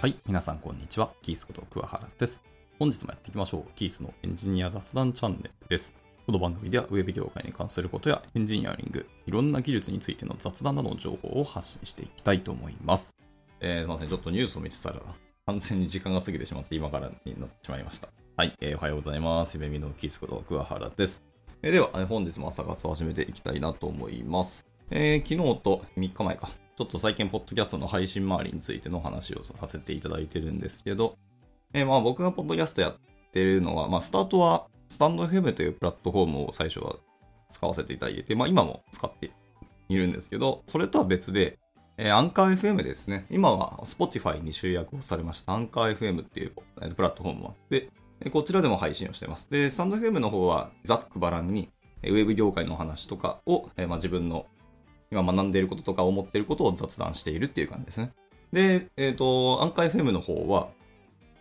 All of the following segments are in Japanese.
はい、皆さんこんにちは。キースこと桑原です。本日もやっていきましょう。キースのエンジニア雑談チャンネルです。この番組ではウェブ業界に関することやエンジニアリング、いろんな技術についての雑談などの情報を発信していきたいと思います。えー、すみません。ちょっとニュースを見てたら完全に時間が過ぎてしまって今からになってしまいました。はい、えーおはようございます。夢見のキースこと桑原です。えでは、本日も朝活を始めていきたいなと思います。えー昨日と3日前か、ちょっと最近、ポッドキャストの配信周りについての話をさせていただいてるんですけど、えーまあ僕がポッドキャストやってるのは、まあスタートはスタンド FM というプラットフォームを最初は使わせていただいて、まあ今も使っているんですけど、それとは別で、えーアンカー FM ですね。今は Spotify に集約をされましたアンカー FM っていうプラットフォームもあって、こちらでも配信をしてます。で、スタンド FM の方はざっくばらんに、ウェブ業界の話とかを、えーまあ、自分の今学んでいることとか思っていることを雑談しているっていう感じですね。で、えっ、と、アンカー FM の方は、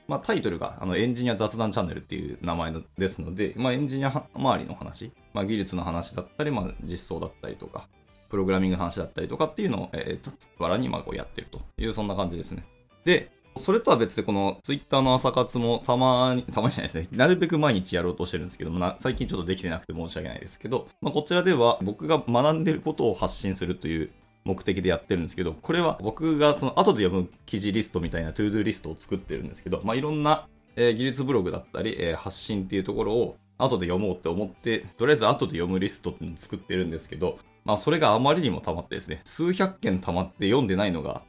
まあ、タイトルがあのエンジニア雑談チャンネルっていう名前ですので、まあ、エンジニア周りの話、まあ、技術の話だったり、まあ、実装だったりとか、プログラミングの話だったりとかっていうのを、えー、雑バにまあこうやってるという、そんな感じですね。で、それとは別で、このツイッターの朝活もたまに、たまにじゃないですね。なるべく毎日やろうとしてるんですけども、な最近ちょっとできてなくて申し訳ないですけど、まあ、こちらでは僕が学んでることを発信するという目的でやってるんですけど、これは僕がその後で読む記事リストみたいな ToDo リストを作ってるんですけど、まあ、いろんな、えー技術ブログだったり、えー発信っていうところを後で読もうって思って、とりあえず後で読むリストっていうのを作ってるんですけど、まあそれがあまりにも溜まってですね、数百件溜まって読んでないのが、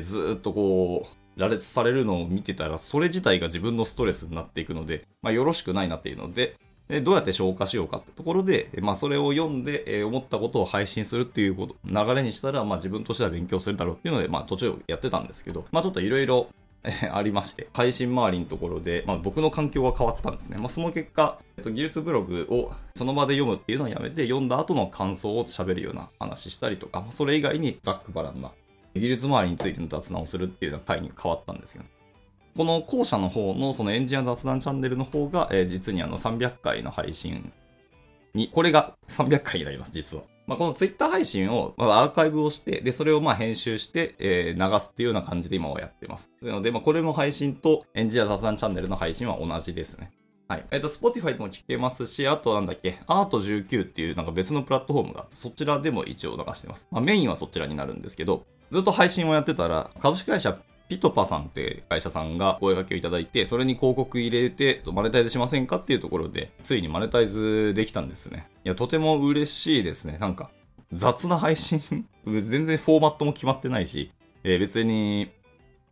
ずっとこう、羅列されるのを見てたら、それ自体が自分のストレスになっていくので、まあよろしくないなっていうので、えどうやって消化しようかってところで、まあそれを読んで、えー思ったことを配信するっていうこと、流れにしたら、まあ自分としては勉強するだろうっていうので、まあ途中やってたんですけど、まあちょっといろいろ、ありまして、配信周りのところで、まあ僕の環境が変わったんですね。まあその結果、えっと、技術ブログをその場で読むっていうのをやめて、読んだ後の感想を喋るような話したりとか、まあそれ以外にざっくばらんな技術周りについての雑談をするっていうような回に変わったんですよね。この後者の方のそのエンジニア雑談チャンネルの方が、えー実にあの300回の配信に、これが300回になります、実は。まあ、このツイッター配信を、まあ、アーカイブをして、で、それをまあ編集して、えー流すっていうような感じで今はやってます。なので、まあ、これも配信とエンジニア雑談チャンネルの配信は同じですね。はい。えっ、と、Spotify でも聞けますし、あとなんだっけ、アート19っていうなんか別のプラットフォームがあって、そちらでも一応流してます。まあ、メインはそちらになるんですけど、ずっと配信をやってたら、株式会社ピトパさんって会社さんが声掛けをいただいて、それに広告入れて、マネタイズしませんかっていうところで、ついにマネタイズできたんですね。いや、とても嬉しいですね。なんか、雑な配信、全然フォーマットも決まってないし、えー別に、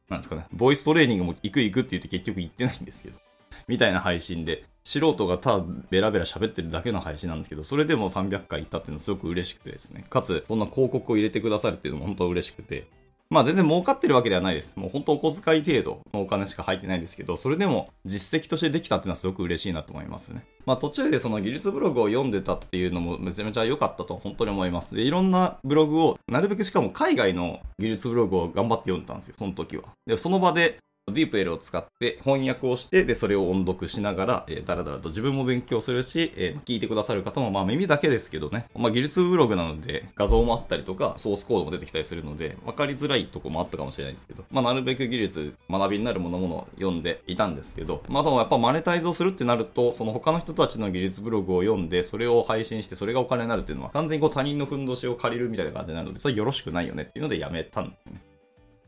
なんですかね、ボイストレーニングも行く行くって言って結局行ってないんですけど、みたいな配信で、素人がただベラベラ喋ってるだけの配信なんですけど、それでも300回行ったっていうのはすごく嬉しくてですね、かつ、そんな広告を入れてくださるっていうのも本当嬉しくて、まあ全然儲かってるわけではないです。もう本当お小遣い程度のお金しか入ってないですけど、それでも実績としてできたっていうのはすごく嬉しいなと思いますね。まあ途中でその技術ブログを読んでたっていうのもめちゃめちゃ良かったと本当に思います。で、いろんなブログを、なるべくしかも海外の技術ブログを頑張って読んでたんですよ、その時は。で、その場でディープ L を使って翻訳をして、で、それを音読しながら、えー、だらだらと自分も勉強するし、えー聞いてくださる方も、まあ耳だけですけどね、まあ技術ブログなので画像もあったりとか、ソースコードも出てきたりするので、わかりづらいとこもあったかもしれないですけど、まあなるべく技術、学びになるものものを読んでいたんですけど、まあでもやっぱマネタイズをするってなると、その他の人たちの技術ブログを読んで、それを配信して、それがお金になるっていうのは、完全にこう他人のふんどしを借りるみたいな感じになるので、それよろしくないよねっていうのでやめたんですね。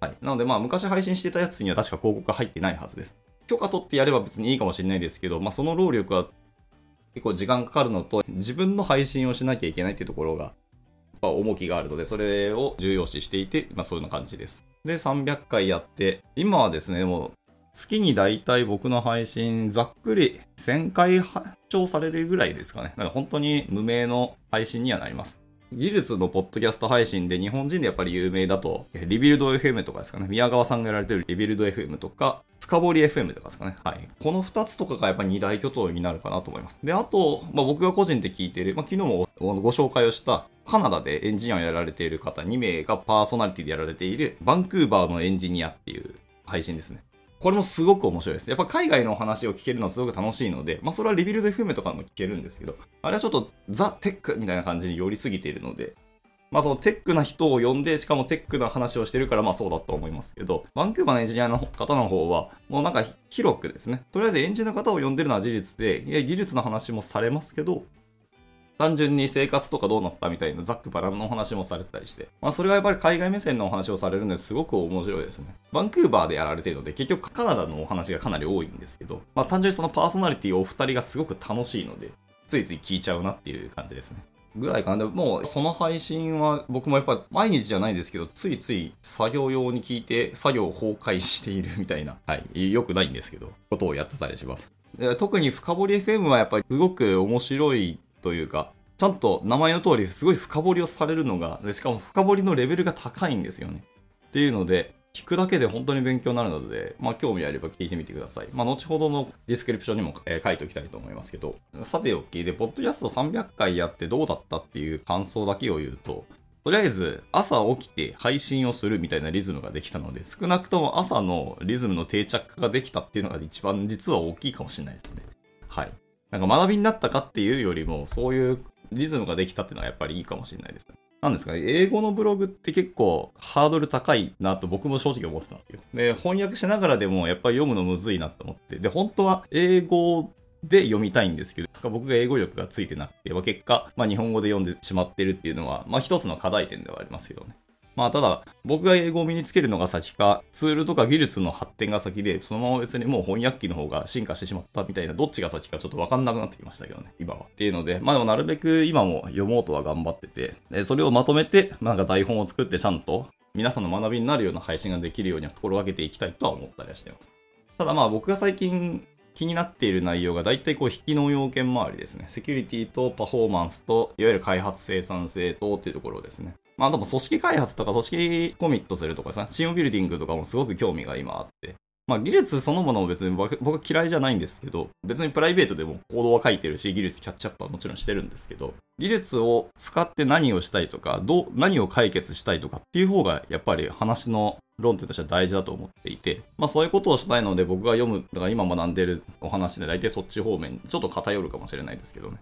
はい。なので、まあ、昔配信してたやつには確か広告が入ってないはずです。許可取ってやれば別にいいかもしれないですけど、まあ、その労力は結構時間かかるのと、自分の配信をしなきゃいけないっていうところが、や重きがあるので、それを重要視していて、まあ、そういうような感じです。で、300回やって、今はですね、もう、月に大体僕の配信、ざっくり1000回拝聴されるぐらいですかね。だから本当に無名の配信にはなります。技術のポッドキャスト配信で日本人でやっぱり有名だと、 Rebuild FM とかですかね。宮川さんがやられてるリビルド FM とか、深掘り FM とかですかね。はい。この2つとかがやっぱり二大巨頭になるかなと思います。で、あと、まあ、僕が個人で聞いてる、まあ、昨日もご紹介をしたカナダでエンジニアをやられている方2名がパーソナリティでやられているバンクーバーのエンジニアっていう配信ですね。これもすごく面白いです。やっぱ海外の話を聞けるのはすごく楽しいので、まあそれはリビルド FM とかも聞けるんですけど、あれはちょっとザ・テックみたいな感じに寄りすぎているので、まあそのテックな人を呼んで、しかもテックな話をしてるからまあそうだと思いますけど、バンクーバーのエンジニアの方の方は、もうなんか広くですね、とりあえずエンジニアの方を呼んでるのは事実で、いや技術の話もされますけど、単純に生活とかどうなったみたいなざっくばらんのお話もされてたりして、まあそれがやっぱり海外目線のお話をされるのですごく面白いですね。バンクーバーでやられてるので、結局カナダのお話がかなり多いんですけど、まあ単純にそのパーソナリティお二人がすごく楽しいので、ついつい聞いちゃうなっていう感じですね。ぐらいかな。でももうその配信は僕もやっぱ毎日じゃないですけど、ついつい作業用に聞いて作業を崩壊しているみたいな、はい、よくないんですけど、ことをやってたりします。特に深掘り FM はやっぱりすごく面白いというか、ちゃんと名前の通りすごい深掘りをされるのが、しかも深掘りのレベルが高いんですよね。っていうので、聞くだけで本当に勉強になるので、まあ興味あれば聞いてみてください。まあ後ほどのディスクリプションにも、えー、書いておきたいと思いますけど、さておきで、ポッドキャスト300回やってどうだったっていう感想だけを言うと、とりあえず朝起きて配信をするみたいなリズムができたので、少なくとも朝のリズムの定着化ができたっていうのが一番実は大きいかもしれないですね。はい。なんか学びになったかっていうよりも、そういうリズムができたっていうのはやっぱりいいかもしれないですね。なんですかね、英語のブログって結構ハードル高いなと僕も正直思ってたんですよ。で、翻訳しながらでもやっぱり読むのむずいなと思って。で、本当は英語で読みたいんですけど、僕が英語力がついてなくて、結果、まあ、日本語で読んでしまってるっていうのは、まあ一つの課題点ではありますけどね。まあただ、僕が英語を身につけるのが先か、ツールとか技術の発展が先で、そのまま別にもう翻訳機の方が進化してしまったみたいな、どっちが先かちょっとわかんなくなってきましたけどね、今は。っていうので、まあでもなるべく今も読もうとは頑張ってて、でそれをまとめて、なんか台本を作ってちゃんと皆さんの学びになるような配信ができるように心がけていきたいとは思ったりはしてます。ただまあ僕が最近気になっている内容が大体こう引きの要件周りですね。セキュリティとパフォーマンスと、いわゆる開発生産性とっていうところですね。まあでも組織開発とか組織コミットするとかさ、チームビルディングとかもすごく興味が今あって。まあ技術そのものも別に僕嫌いじゃないんですけど、別にプライベートでもコードは書いてるし、技術キャッチアップはもちろんしてるんですけど、技術を使って何をしたいとか、どう、何を解決したいとかっていう方がやっぱり話の論点としては大事だと思っていて、まあそういうことをしたいので僕が読む、だから今学んでるお話で大体そっち方面、ちょっと偏るかもしれないですけどね。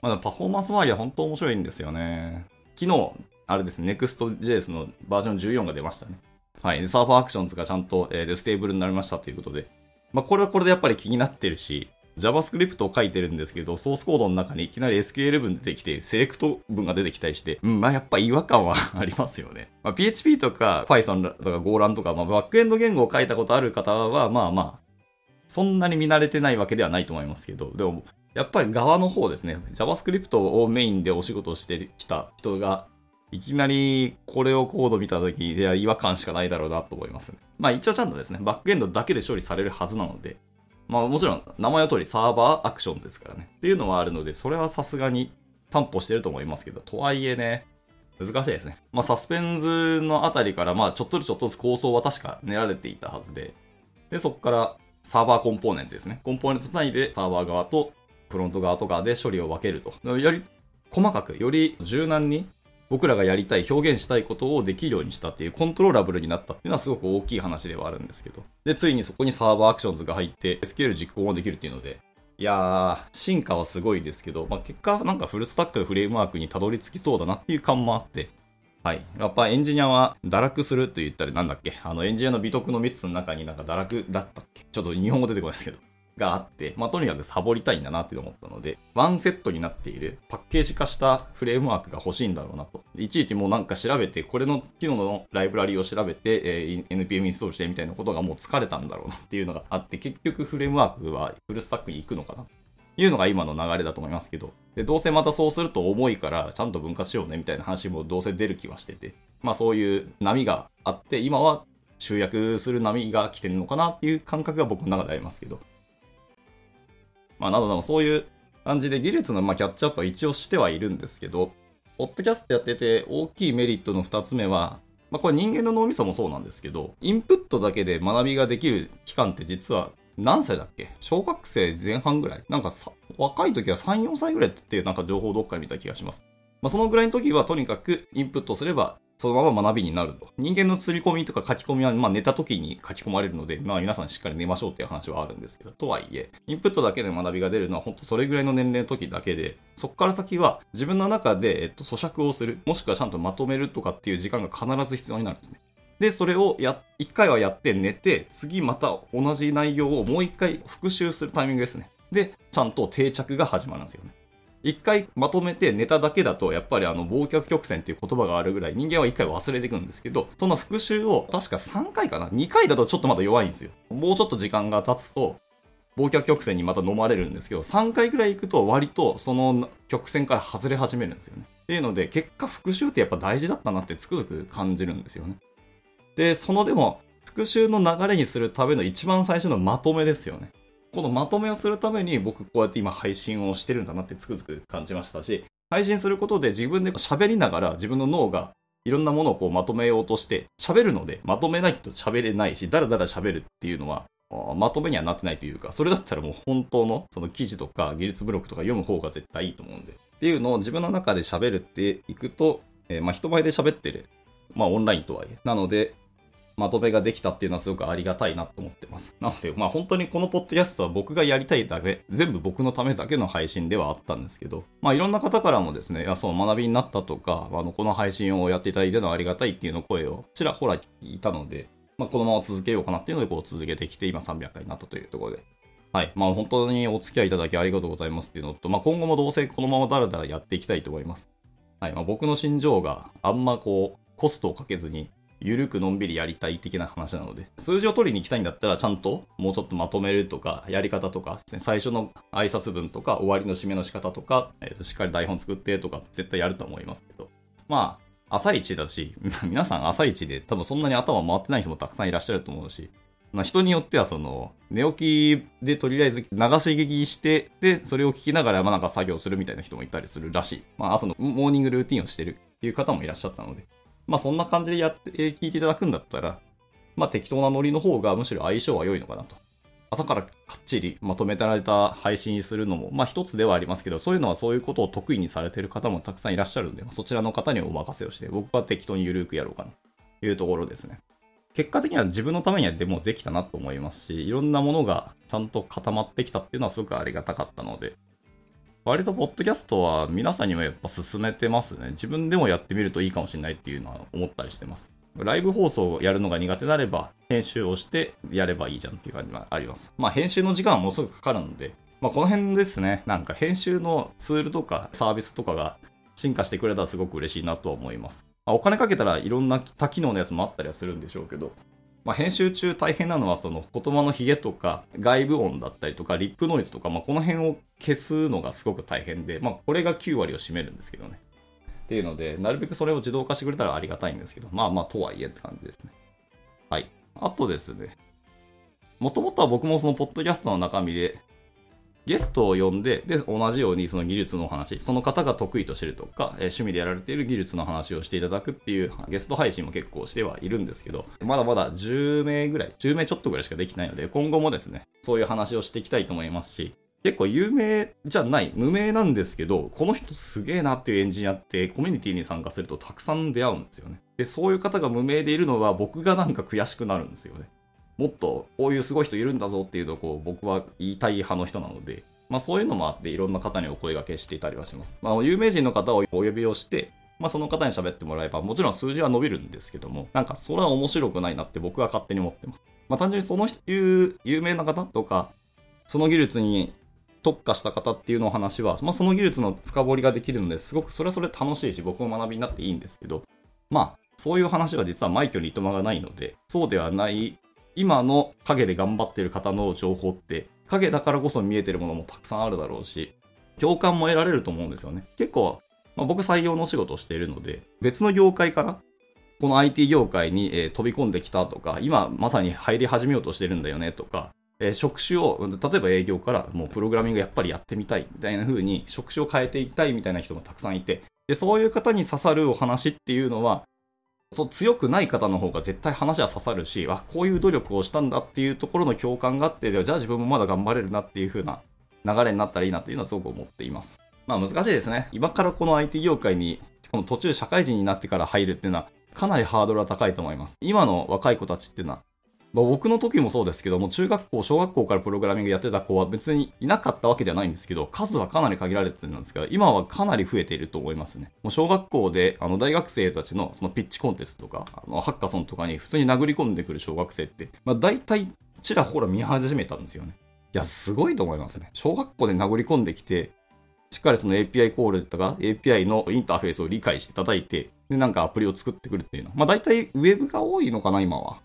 まあパフォーマンス周りは本当面白いんですよね。昨日、あれですね、Next.js のバージョン14が出ましたね。はい。サーファーアクションズがちゃんと、えー、 stable になりましたということで。まあ、これはこれでやっぱり気になってるし、JavaScript を書いてるんですけど、ソースコードの中にいきなり SQL 文出てきて、 SELECT 文が出てきたりして、うん、まあやっぱ違和感はありますよね。まあ、PHP とか Python とか GoLang とか、まあ、バックエンド言語を書いたことある方は、まあまあ、そんなに見慣れてないわけではないと思いますけど、でも、やっぱり側の方ですね、JavaScript をメインでお仕事してきた人がいきなりこれをコード見たとき、いや、違和感しかないだろうなと思いますね。まあ一応ちゃんとですね、バックエンドだけで処理されるはずなので、まあもちろん名前の通りサーバーアクションですからね。っていうのはあるので、それはさすがに担保してると思いますけど、とはいえね、難しいですね。まあサスペンズのあたりからまあちょっとずつちょっとずつ構想は確か練られていたはずで、で、そこから Server Components ですね。 Components 内でサーバー側とフロント側とかで処理を分けると。より細かく、より柔軟に僕らがやりたい、表現したいことをできるようにしたっていう、 controllable になったっていうのはすごく大きい話ではあるんですけど。で、ついにそこにサーバーアクションズが入って、SQL 実行もできるっていうので、いやー、進化はすごいですけど、まあ、結果なんかフルスタックのフレームワークにたどり着きそうだなっていう感もあって、はい。やっぱエンジニアは堕落すると言ったらなんだっけ？あのエンジニアの美徳の3つの中になんか堕落だったっけ？ちょっと日本語出てこないですけど。があって、まあ、とにかくサボりたいんだなって思ったので、ワンセットになっているパッケージ化したフレームワークが欲しいんだろうなと。いちいちもうなんか調べて、これの機能のライブラリを調べて、えー、NPM インストールしてみたいなことがもう疲れたんだろうなっていうのがあって、結局フレームワークはフルスタックに行くのかな。いうのが今の流れだと思いますけど、で、どうせまたそうすると重いから、ちゃんと分割しようねみたいな話もどうせ出る気はしてて、まあそういう波があって、今は集約する波が来てるのかなっていう感覚が僕の中でありますけど、まあ、などなどそういう感じで技術のまキャッチアップは一応してはいるんですけど、ポッドキャストやってて大きいメリットの2つ目は、まあ、これ人間の脳みそもそうなんですけど、インプットだけで学びができる期間って実は何歳だっけ？小学生前半ぐらい？なんかさ、若い時は3、4歳ぐらいっていうなんか情報どっかで見た気がします。まあ、そのぐらいの時はとにかくインプットすればそのまま学びになると。人間の釣り込みとか書き込みは、まあ寝た時に書き込まれるので、まあ皆さんしっかり寝ましょうっていう話はあるんですけど、とはいえ、インプットだけで学びが出るのは本当それぐらいの年齢の時だけで、そこから先は自分の中で、えっと、咀嚼をする、もしくはちゃんとまとめるとかっていう時間が必ず必要になるんですね。で、それをや、一回はやって寝て、次また同じ内容をもう一回復習するタイミングですね。で、ちゃんと定着が始まるんですよね。一回まとめてネタだけだと、やっぱりあの、忘却曲線っていう言葉があるぐらい人間は一回忘れていくんですけど、その復習を確か3回かな ?2 回だとちょっとまだ弱いんですよ。もうちょっと時間が経つと、忘却曲線にまた飲まれるんですけど、3回ぐらい行くと割とその曲線から外れ始めるんですよね。っていうので、結果復習ってやっぱ大事だったなってつくづく感じるんですよね。で、そのでも、復習の流れにするための一番最初のまとめですよね。このまとめをするために僕こうやって今配信をしてるんだなってつくづく感じましたし、配信することで自分で喋りながら自分の脳がいろんなものをこうまとめようとして喋るので、まとめないと喋れないし、だらだら喋るっていうのは、まとめにはなってないというか、それだったらもう本当のその記事とか技術ブログとか読む方が絶対いいと思うんで。っていうのを自分の中で喋るっていくと、えー、まあ人前で喋ってる。まあオンラインとはいえ。なので、まとめができたっていうのはすごくありがたいなと思ってます。なので、まあ本当にこのポッドキャストは僕がやりたいだけ、全部僕のためだけの配信ではあったんですけど、まあいろんな方からもですね、いやそう学びになったとか、あのこの配信をやっていただいてのありがたいっていうの声をちらほら聞いたので、まあこのまま続けようかなっていうのでこう続けてきて今300回になったというところで、はい。まあ本当にお付き合いいただきありがとうございますっていうのと、まあ今後もどうせこのままだらだらやっていきたいと思います。はい。まあ僕の心情があんまこう、コストをかけずにゆるくのんびりやりたい的な話なので、数字を取りに行きたいんだったら、ちゃんともうちょっとまとめるとか、やり方とか、最初の挨拶文とか、終わりの締めの仕方とか、えー、としっかり台本作ってとか、絶対やると思いますけど、まあ、朝一だし、皆さん朝一で多分そんなに頭回ってない人もたくさんいらっしゃると思うし、まあ、人によってはその、寝起きでとりあえず流し聞きして、で、それを聞きながらまあなんか作業するみたいな人もいたりするらしい。まあ朝のモーニングルーティンをしてるっていう方もいらっしゃったので、まあそんな感じでやって、聞いていただくんだったら、まあ適当なノリの方がむしろ相性は良いのかなと。朝からかっちりまとめられた配信するのも、まあ一つではありますけど、そういうのはそういうことを得意にされてる方もたくさんいらっしゃるんで、まあ、そちらの方にお任せをして、僕は適当にゆるくやろうかなというところですね。結果的には自分のためにはでもできたなと思いますし、いろんなものがちゃんと固まってきたっていうのはすごくありがたかったので、割とポッドキャストは皆さんにもやっぱ進めてますね。自分でもやってみるといいかもしれないっていうのは思ったりしてます。ライブ放送をやるのが苦手であれば、編集をしてやればいいじゃんっていう感じがあります。まあ編集の時間はもうすぐかかるので、まあこの辺ですね、なんか編集のツールとかサービスとかが進化してくれたらすごく嬉しいなとは思います。まあ、お金かけたらいろんな多機能のやつもあったりはするんでしょうけど、まあ、編集中大変なのはその言葉のヒゲとか外部音だったりとかリップノイズとか、まあ、この辺を消すのがすごく大変で、まあ、これが9割を占めるんですけどね。っていうので、なるべくそれを自動化してくれたらありがたいんですけど、まあまあとはいえって感じですね。はい。あとですね、もともとは僕もそのポッドキャストの中身でゲストを呼んで、で、同じようにその技術の話、その方が得意としてるとか、えー、趣味でやられている技術の話をしていただくっていうゲスト配信も結構してはいるんですけど、まだまだ10名ぐらい、10名ちょっとぐらいしかできないので、今後もですね、そういう話をしていきたいと思いますし、結構有名じゃない、無名なんですけど、この人すげえなっていうエンジニアってコミュニティに参加するとたくさん出会うんですよね。で、そういう方が無名でいるのは僕がなんか悔しくなるんですよね。もっとこういうすごい人いるんだぞっていうのをこう僕は言いたい派の人なので、まあそういうのもあっていろんな方にお声掛けしていたりはします。まあ有名人の方をお呼びをして、まあその方に喋ってもらえばもちろん数字は伸びるんですけども、なんかそれは面白くないなって僕は勝手に思ってます。まあ単純にその有有名な方とか、その技術に特化した方っていうのを話は、まあその技術の深掘りができるのですごくそれはそれ楽しいし僕も学びになっていいんですけど、まあそういう話は実は枚挙にいとまがないので、そうではない今の影で頑張ってる方の情報って影だからこそ見えてるものもたくさんあるだろうし、共感も得られると思うんですよね。結構、まあ、僕採用のお仕事をしているので、別の業界から、この IT 業界に、え、飛び込んできたとか、今まさに入り始めようとしてるんだよねとか、え、職種を、例えば営業からもうプログラミングやっぱりやってみたいみたいな風に職種を変えていきたいみたいな人もたくさんいて、でそういう方に刺さるお話っていうのは、そう強くない方の方が絶対話は刺さるし、あ、こういう努力をしたんだっていうところの共感があって、じゃあ自分もまだ頑張れるなっていう風な流れになったらいいなっていうのはすごく思っています。まあ難しいですね。今からこの IT 業界に、この途中社会人になってから入るっていうのは、かなりハードルは高いと思います。今の若い子たちっていうのは、まあ、僕の時もそうですけども、中学校、小学校からプログラミングやってた子は別にいなかったわけではないんですけど、数はかなり限られてるんですが、今はかなり増えていると思いますね。もう小学校で、あの、大学生たちのそのピッチコンテストとか、あの、ハッカソンとかに普通に殴り込んでくる小学生って、まあ、大体、ちらほら見始めたんですよね。いや、すごいと思いますね。小学校で殴り込んできて、しっかりその API コールとか API のインターフェースを理解して叩いて、で、なんかアプリを作ってくるっていうのは。まあ大体ウェブが多いのかな、今は。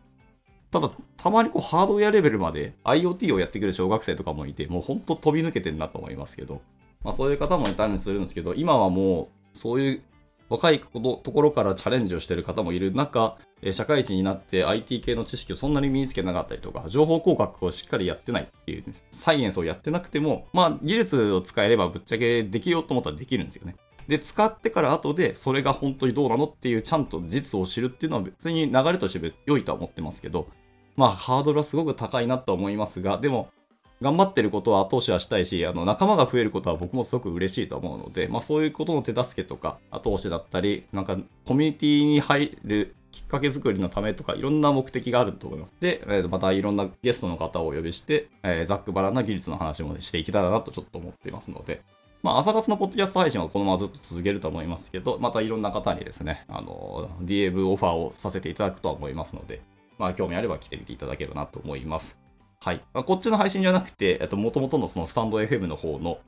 ただ、たまにこうハードウェアレベルまで IoT をやってくる小学生とかもいて、もうほんと飛び抜けてるなと思いますけど、まあそういう方もいたりするんですけど、今はもうそういう若いことところからチャレンジをしている方もいる中、社会人になって IT 系の知識をそんなに身につけなかったりとか、情報工学をしっかりやってないっていう、ねサイエンスをやってなくても、まあ技術を使えればぶっちゃけできようと思ったらできるんですよね。で、使ってから後でそれが本当にどうなのっていうちゃんと実を知るっていうのは別に流れとして良いとは思ってますけど、まあ、ハードルはすごく高いなと思いますが、でも、頑張ってることは後押しはしたいし、あの、仲間が増えることは僕もすごく嬉しいと思うので、まあそういうことの手助けとか、後押しだったり、なんか、コミュニティに入るきっかけ作りのためとか、いろんな目的があると思います。で、またいろんなゲストの方をお呼びして、えー、ざっくばらんな技術の話もしていけたらなとちょっと思っていますので、まあ、朝活のポッドキャスト配信はこのままずっと続けると思いますけど、またいろんな方にですね、あの、DM オファーをさせていただくとは思いますので、まあ、興味あれば来てみていただければなと思います。はい。まあ、こっちの配信じゃなくて、えっと、元々のそのスタンド FM の方の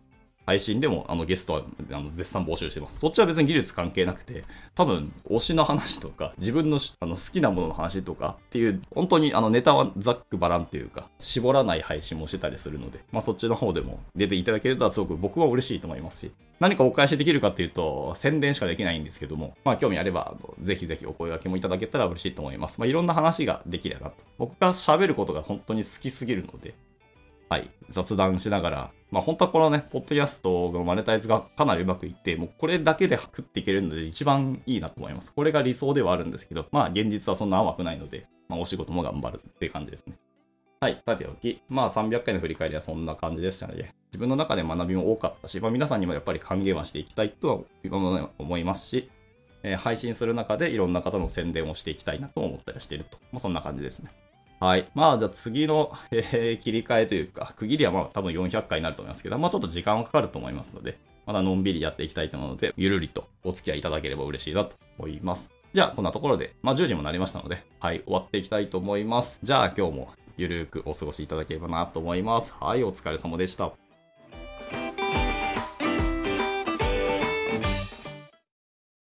配信でもあのゲストはあの絶賛募集してます。そっちは別に技術関係なくて、多分推しの話とか、自分のあの好きなものの話とかっていう、本当にあのネタはざっくばらんっていうか、絞らない配信もしてたりするので、まあそっちの方でも出ていただけるとすごく僕は嬉しいと思いますし、何かお返しできるかっていうと、宣伝しかできないんですけども、まあ興味あれば、あのぜひぜひお声掛けもいただけたら嬉しいと思います。まあいろんな話ができればなと。僕が喋ることが本当に好きすぎるので、はい、雑談しながら、まあ本当はこのね、ポッドキャストのマネタイズがかなりうまくいって、もうこれだけで食っていけるので一番いいなと思います。これが理想ではあるんですけど、まあ現実はそんな甘くないので、まあお仕事も頑張るっていう感じですね。はい、さておき、まあ300回の振り返りはそんな感じでしたので、自分の中で学びも多かったし、まあ皆さんにもやっぱり還元はしていきたいとは思いますし、えー、配信する中でいろんな方の宣伝をしていきたいなと思ったりしていると。まあそんな感じですね。はい。まあ、じゃあ次の、えー、切り替えというか、区切りはまあ多分400回になると思いますけど、まあちょっと時間はかかると思いますので、まだのんびりやっていきたいと思うので、ゆるりとお付き合いいただければ嬉しいなと思います。じゃあ、こんなところで、まあ10時もなりましたので、はい、終わっていきたいと思います。じゃあ今日もゆるーくお過ごしいただければなと思います。はい、お疲れ様でした。